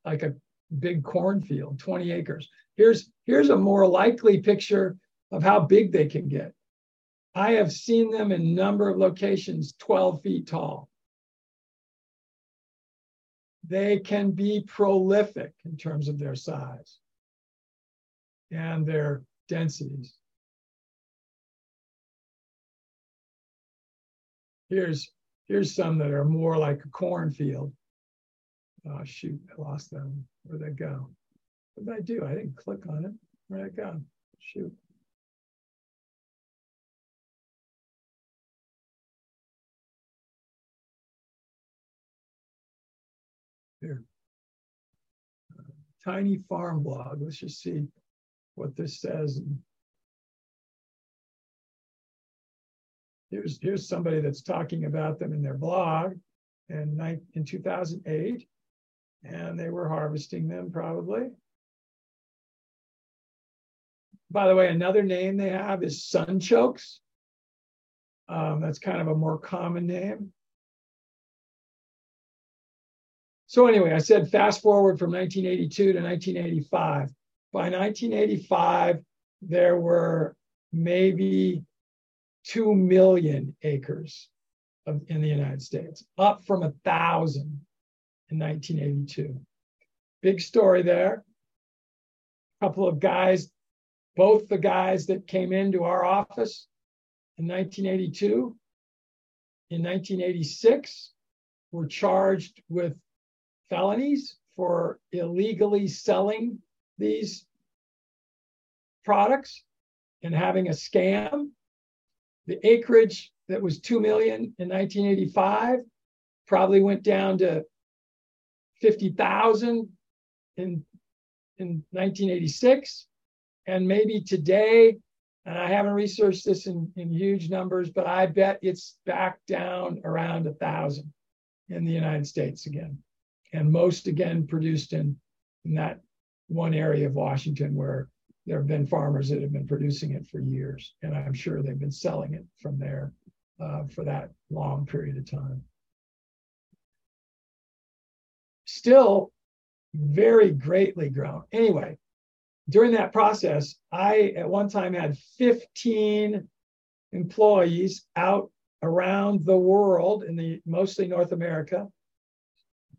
like a big cornfield, 20 acres. Here's, here's a more likely picture of how big they can get. I have seen them in number of locations 12 feet tall. They can be prolific in terms of their size and their densities. Here's, here's some that are more like a cornfield. Oh, shoot, I lost them. Where'd they go? What did I do? I didn't click on it. Where'd it go? Shoot. Here. Uh, tiny farm blog. Let's just see what this says. Here's, here's somebody that's talking about them in their blog in, in 2008 and they were harvesting them probably. By the way, another name they have is sunchokes. Um, that's kind of a more common name. So anyway, I said fast forward from 1982 to 1985. By 1985, there were maybe 2 million acres of, in the United States, up from a thousand in 1982. Big story there. A couple of guys, both the guys that came into our office in 1982, in 1986, were charged with felonies for illegally selling these products and having a scam. The acreage that was 2 million in 1985 probably went down to 50,000 in, in 1986. and maybe today, and I haven't researched this in, in huge numbers, but I bet it's back down around a thousand in the United States again. And most again produced in, in that one area of Washington where there have been farmers that have been producing it for years. And I'm sure they've been selling it from there uh, for that long period of time. Still very greatly grown. Anyway, during that process, I at one time had 15 employees out around the world in the mostly North America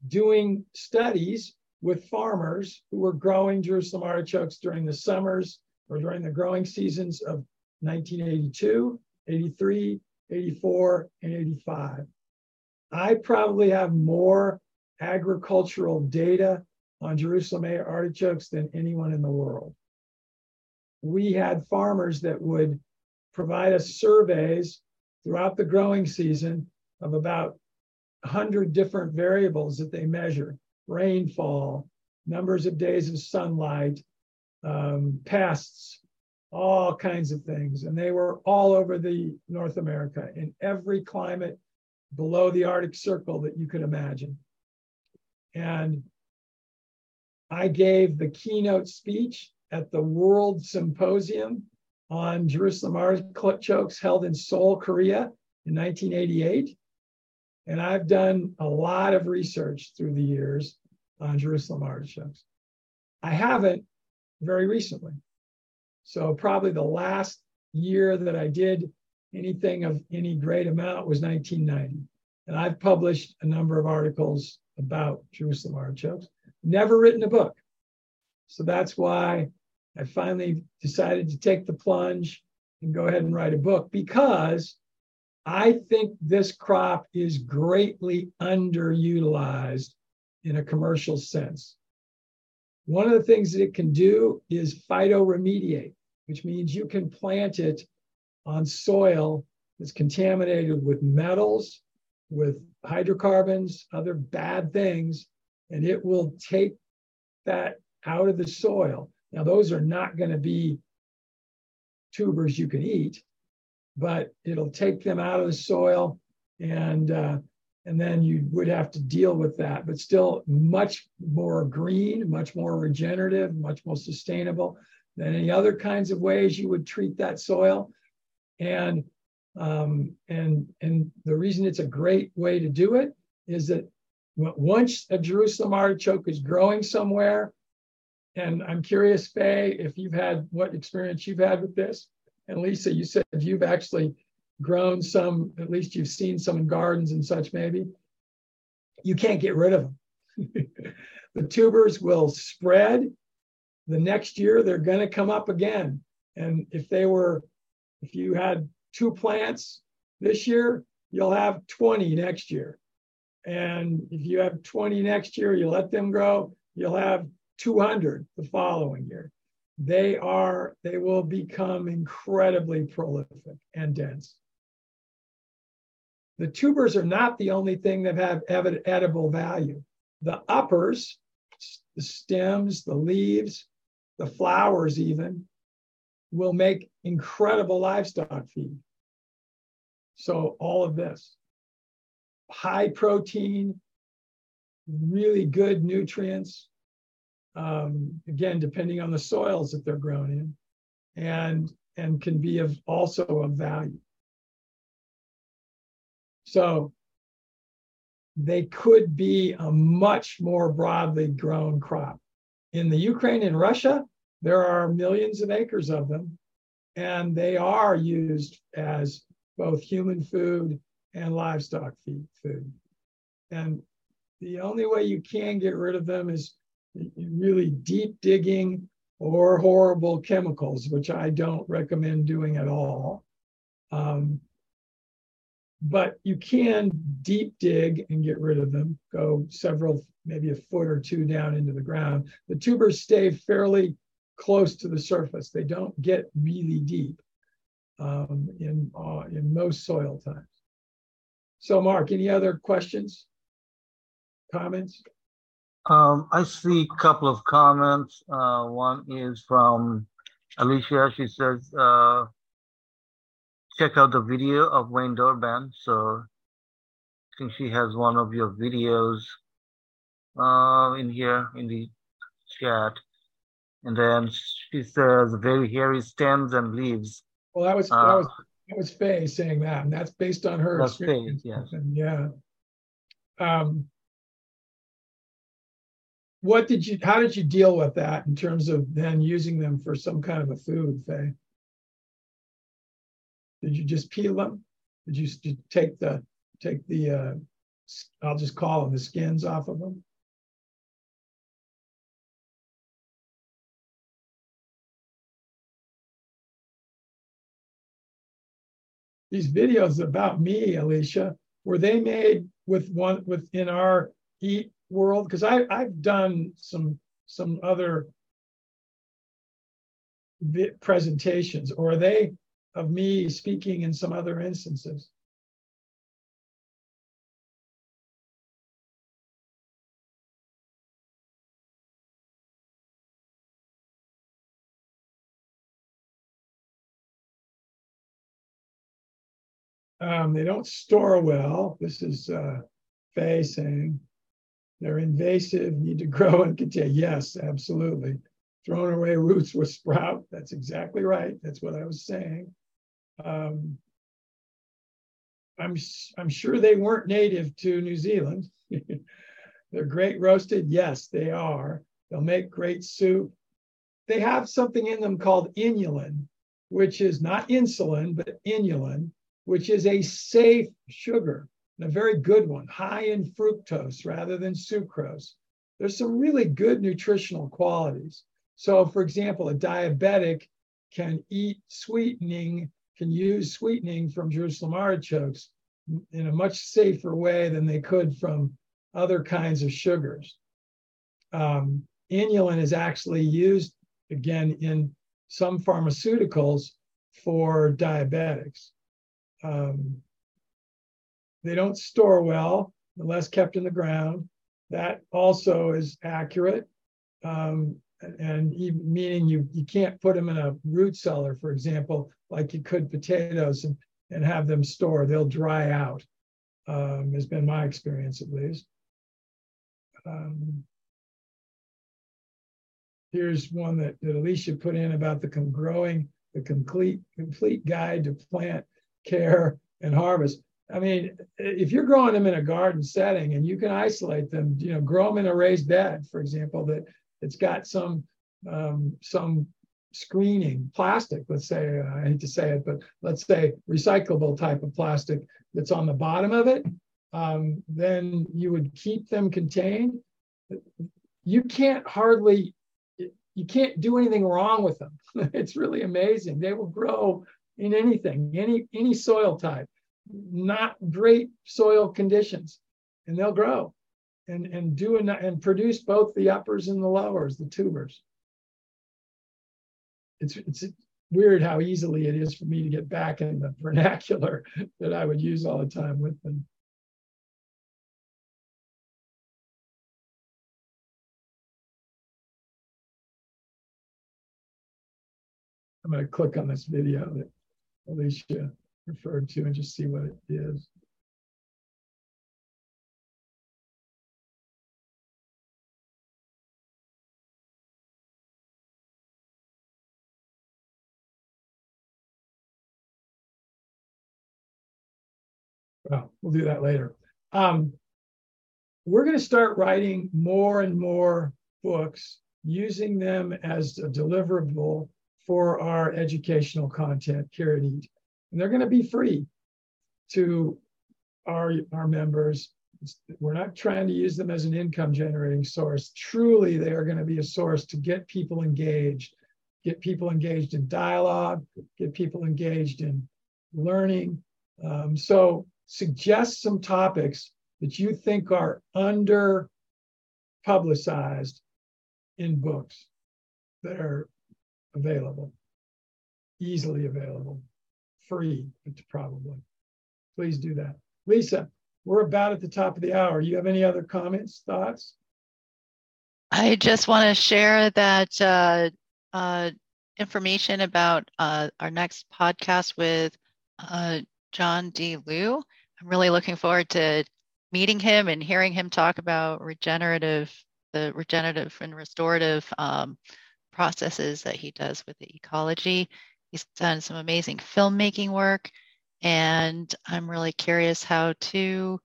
doing studies with farmers who were growing Jerusalem artichokes during the summers or during the growing seasons of 1982, 83, 84, and 85. I probably have more agricultural data on Jerusalem artichokes than anyone in the world. We had farmers that would provide us surveys throughout the growing season of about 100 different variables that they measure rainfall, numbers of days of sunlight, um, pests, all kinds of things. And they were all over the North America in every climate below the Arctic Circle that you could imagine. And I gave the keynote speech at the World Symposium on Jerusalem artichokes held in Seoul, Korea in 1988. And I've done a lot of research through the years on Jerusalem artichokes. I haven't very recently. So, probably the last year that I did anything of any great amount was 1990. And I've published a number of articles about Jerusalem artichokes never written a book. So that's why I finally decided to take the plunge and go ahead and write a book because I think this crop is greatly underutilized in a commercial sense. One of the things that it can do is phytoremediate, which means you can plant it on soil that's contaminated with metals, with hydrocarbons, other bad things, and it will take that out of the soil. Now, those are not going to be tubers you can eat, but it'll take them out of the soil and uh, and then you would have to deal with that, but still much more green, much more regenerative, much more sustainable than any other kinds of ways you would treat that soil. And um, and and the reason it's a great way to do it is that once a Jerusalem artichoke is growing somewhere, and I'm curious, Faye, if you've had what experience you've had with this. And Lisa, you said you've actually grown some, at least you've seen some in gardens and such, maybe. You can't get rid of them. <laughs> the tubers will spread. The next year, they're going to come up again. And if they were, if you had two plants this year, you'll have 20 next year. And if you have 20 next year, you let them grow, you'll have 200 the following year. They are, they will become incredibly prolific and dense. The tubers are not the only thing that have edible value. The uppers, the stems, the leaves, the flowers, even, will make incredible livestock feed. So, all of this high protein, really good nutrients. Um, again, depending on the soils that they're grown in, and and can be of also of value. So they could be a much more broadly grown crop. In the Ukraine and Russia, there are millions of acres of them, and they are used as both human food and livestock food. And the only way you can get rid of them is really deep digging or horrible chemicals, which I don't recommend doing at all. Um, but you can deep dig and get rid of them, go several, maybe a foot or two down into the ground. The tubers stay fairly close to the surface. They don't get really deep um, in, uh, in most soil types. So, Mark, any other questions, comments? Um, I see a couple of comments. Uh, one is from Alicia, she says, uh, check out the video of Wayne Dorband. So I think she has one of your videos uh, in here in the chat. And then she says, very hairy stems and leaves. Well, that was, uh, that was, that was Faye saying that, and that's based on her that's experience. Faye, yes. And yeah. Um, what did you how did you deal with that in terms of then using them for some kind of a food Faye? did you just peel them did you take the take the uh, i'll just call them the skins off of them these videos about me alicia were they made with one within our eat world because I I've done some some other presentations, or are they of me speaking in some other instances? Um, they don't store well. This is uh, Faye saying. They're invasive, need to grow and continue. Yes, absolutely. Thrown away roots will sprout. That's exactly right. That's what I was saying. Um, I'm I'm sure they weren't native to New Zealand. <laughs> They're great roasted. Yes, they are. They'll make great soup. They have something in them called inulin, which is not insulin, but inulin, which is a safe sugar and a very good one, high in fructose rather than sucrose. There's some really good nutritional qualities. So, for example, a diabetic can eat sweetening, can use sweetening from Jerusalem artichokes in a much safer way than they could from other kinds of sugars. Um, inulin is actually used again in some pharmaceuticals for diabetics. Um, they don't store well unless kept in the ground. That also is accurate. Um, and meaning you, you can't put them in a root cellar, for example, like you could potatoes and, and have them store. They'll dry out, um, has been my experience at least. Um, here's one that, that Alicia put in about the growing, the complete, complete guide to plant care and harvest. I mean, if you're growing them in a garden setting and you can isolate them, you know, grow them in a raised bed, for example, that it's got some um, some screening plastic. Let's say uh, I hate to say it, but let's say recyclable type of plastic that's on the bottom of it. Um, then you would keep them contained. You can't hardly you can't do anything wrong with them. <laughs> it's really amazing. They will grow in anything, any any soil type not great soil conditions, and they'll grow and, and do and, and produce both the uppers and the lowers, the tubers. It's, it's weird how easily it is for me to get back in the <laughs> vernacular that I would use all the time with them. I'm going to click on this video that Alicia referred to and just see what it is. Well, we'll do that later. Um, we're going to start writing more and more books using them as a deliverable for our educational content, Care and Eat and they're going to be free to our, our members. We're not trying to use them as an income generating source. Truly, they are going to be a source to get people engaged, get people engaged in dialogue, get people engaged in learning. Um, so, suggest some topics that you think are under publicized in books that are available, easily available free, probably. Please do that. Lisa, we're about at the top of the hour. You have any other comments, thoughts? I just want to share that uh, uh, information about uh, our next podcast with uh, John D. Liu. I'm really looking forward to meeting him and hearing him talk about regenerative, the regenerative and restorative um, processes that he does with the ecology. He's done some amazing filmmaking work, and I'm really curious how to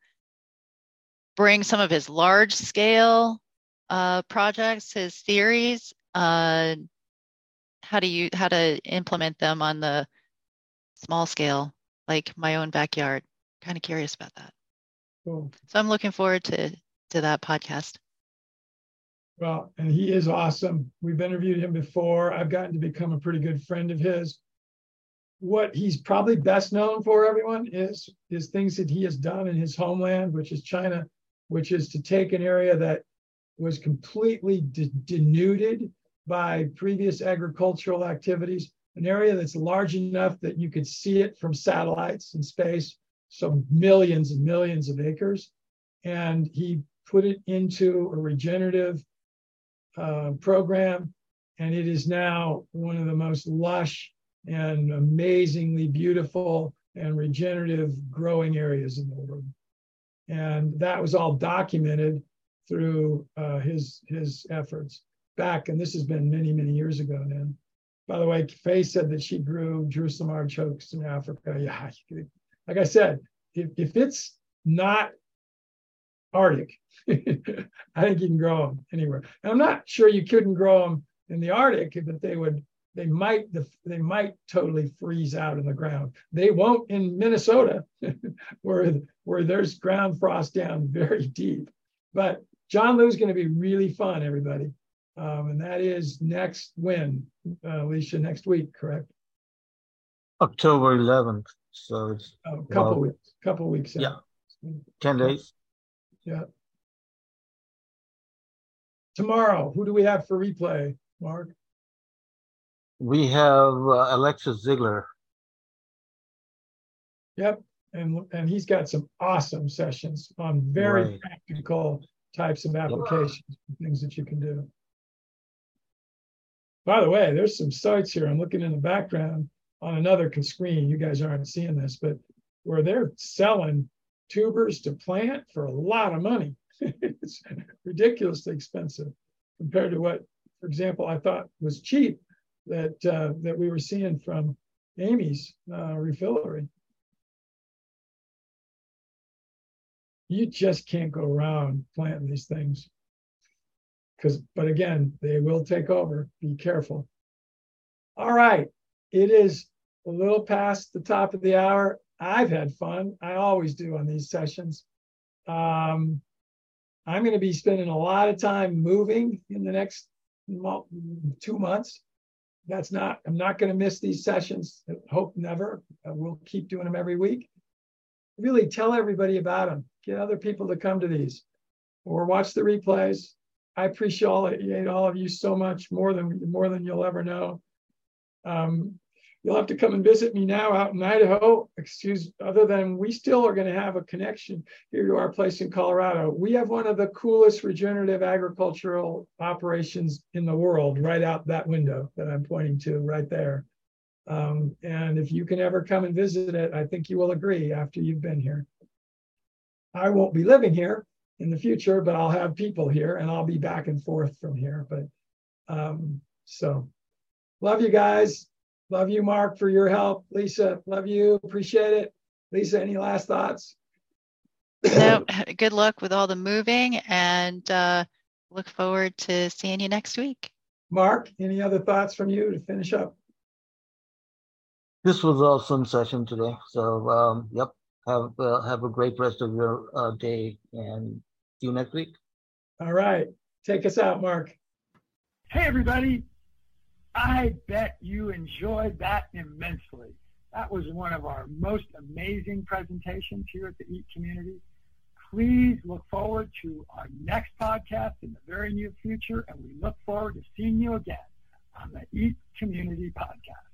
bring some of his large scale uh, projects, his theories, uh, how do you how to implement them on the small scale, like my own backyard. Kind of curious about that. Cool. So I'm looking forward to to that podcast. Well, and he is awesome. We've interviewed him before. I've gotten to become a pretty good friend of his. What he's probably best known for, everyone, is is things that he has done in his homeland, which is China, which is to take an area that was completely de- denuded by previous agricultural activities, an area that's large enough that you could see it from satellites in space, so millions and millions of acres. And he put it into a regenerative uh, program, and it is now one of the most lush and amazingly beautiful and regenerative growing areas in the world. And that was all documented through uh, his his efforts back, and this has been many many years ago now. By the way, Faye said that she grew Jerusalem artichokes in Africa. Yeah, <laughs> like I said, if, if it's not Arctic, <laughs> I think you can grow them anywhere. And I'm not sure you couldn't grow them in the Arctic, but they would they might they might totally freeze out in the ground. They won't in Minnesota, <laughs> where where there's ground frost down very deep. But John Liu's going to be really fun, everybody. Um, and that is next when, uh, Alicia, next week, correct? October 11th. So it's a couple well, weeks, couple weeks. Yeah. Out. 10 days. Yeah. Tomorrow, who do we have for replay, Mark? We have uh, Alexis Ziegler. Yep. And, and he's got some awesome sessions on very right. practical types of applications, yep. things that you can do. By the way, there's some sites here. I'm looking in the background on another screen. You guys aren't seeing this, but where they're selling tubers to plant for a lot of money. <laughs> it's ridiculously expensive compared to what, for example, I thought was cheap that uh, that we were seeing from Amy's uh, refillery. You just can't go around planting these things. Because but again they will take over. Be careful. All right. It is a little past the top of the hour i've had fun. I always do on these sessions. Um, i'm going to be spending a lot of time moving in the next two months. That's not i'm not going to miss these sessions. Hope never. We'll keep doing them every week. Really tell everybody about them get other people to come to these or watch the replays. I appreciate all, all of you so much more than more than you'll ever know. Um, you'll have to come and visit me now out in Idaho. Excuse, other than we still are going to have a connection here to our place in Colorado. We have one of the coolest regenerative agricultural operations in the world right out that window that I'm pointing to right there. Um, and if you can ever come and visit it, I think you will agree after you've been here. I won't be living here, in the future, but I'll have people here and I'll be back and forth from here. But um, so love you guys. Love you, Mark, for your help. Lisa, love you. Appreciate it. Lisa, any last thoughts? no, <laughs> good luck with all the moving and uh, look forward to seeing you next week. Mark, any other thoughts from you to finish up? This was awesome session today. So, um, yep, have uh, have a great rest of your uh, day and See you next week. All right. Take us out, Mark. Hey, everybody. I bet you enjoyed that immensely. That was one of our most amazing presentations here at the EAT community. Please look forward to our next podcast in the very near future, and we look forward to seeing you again on the EAT Community Podcast.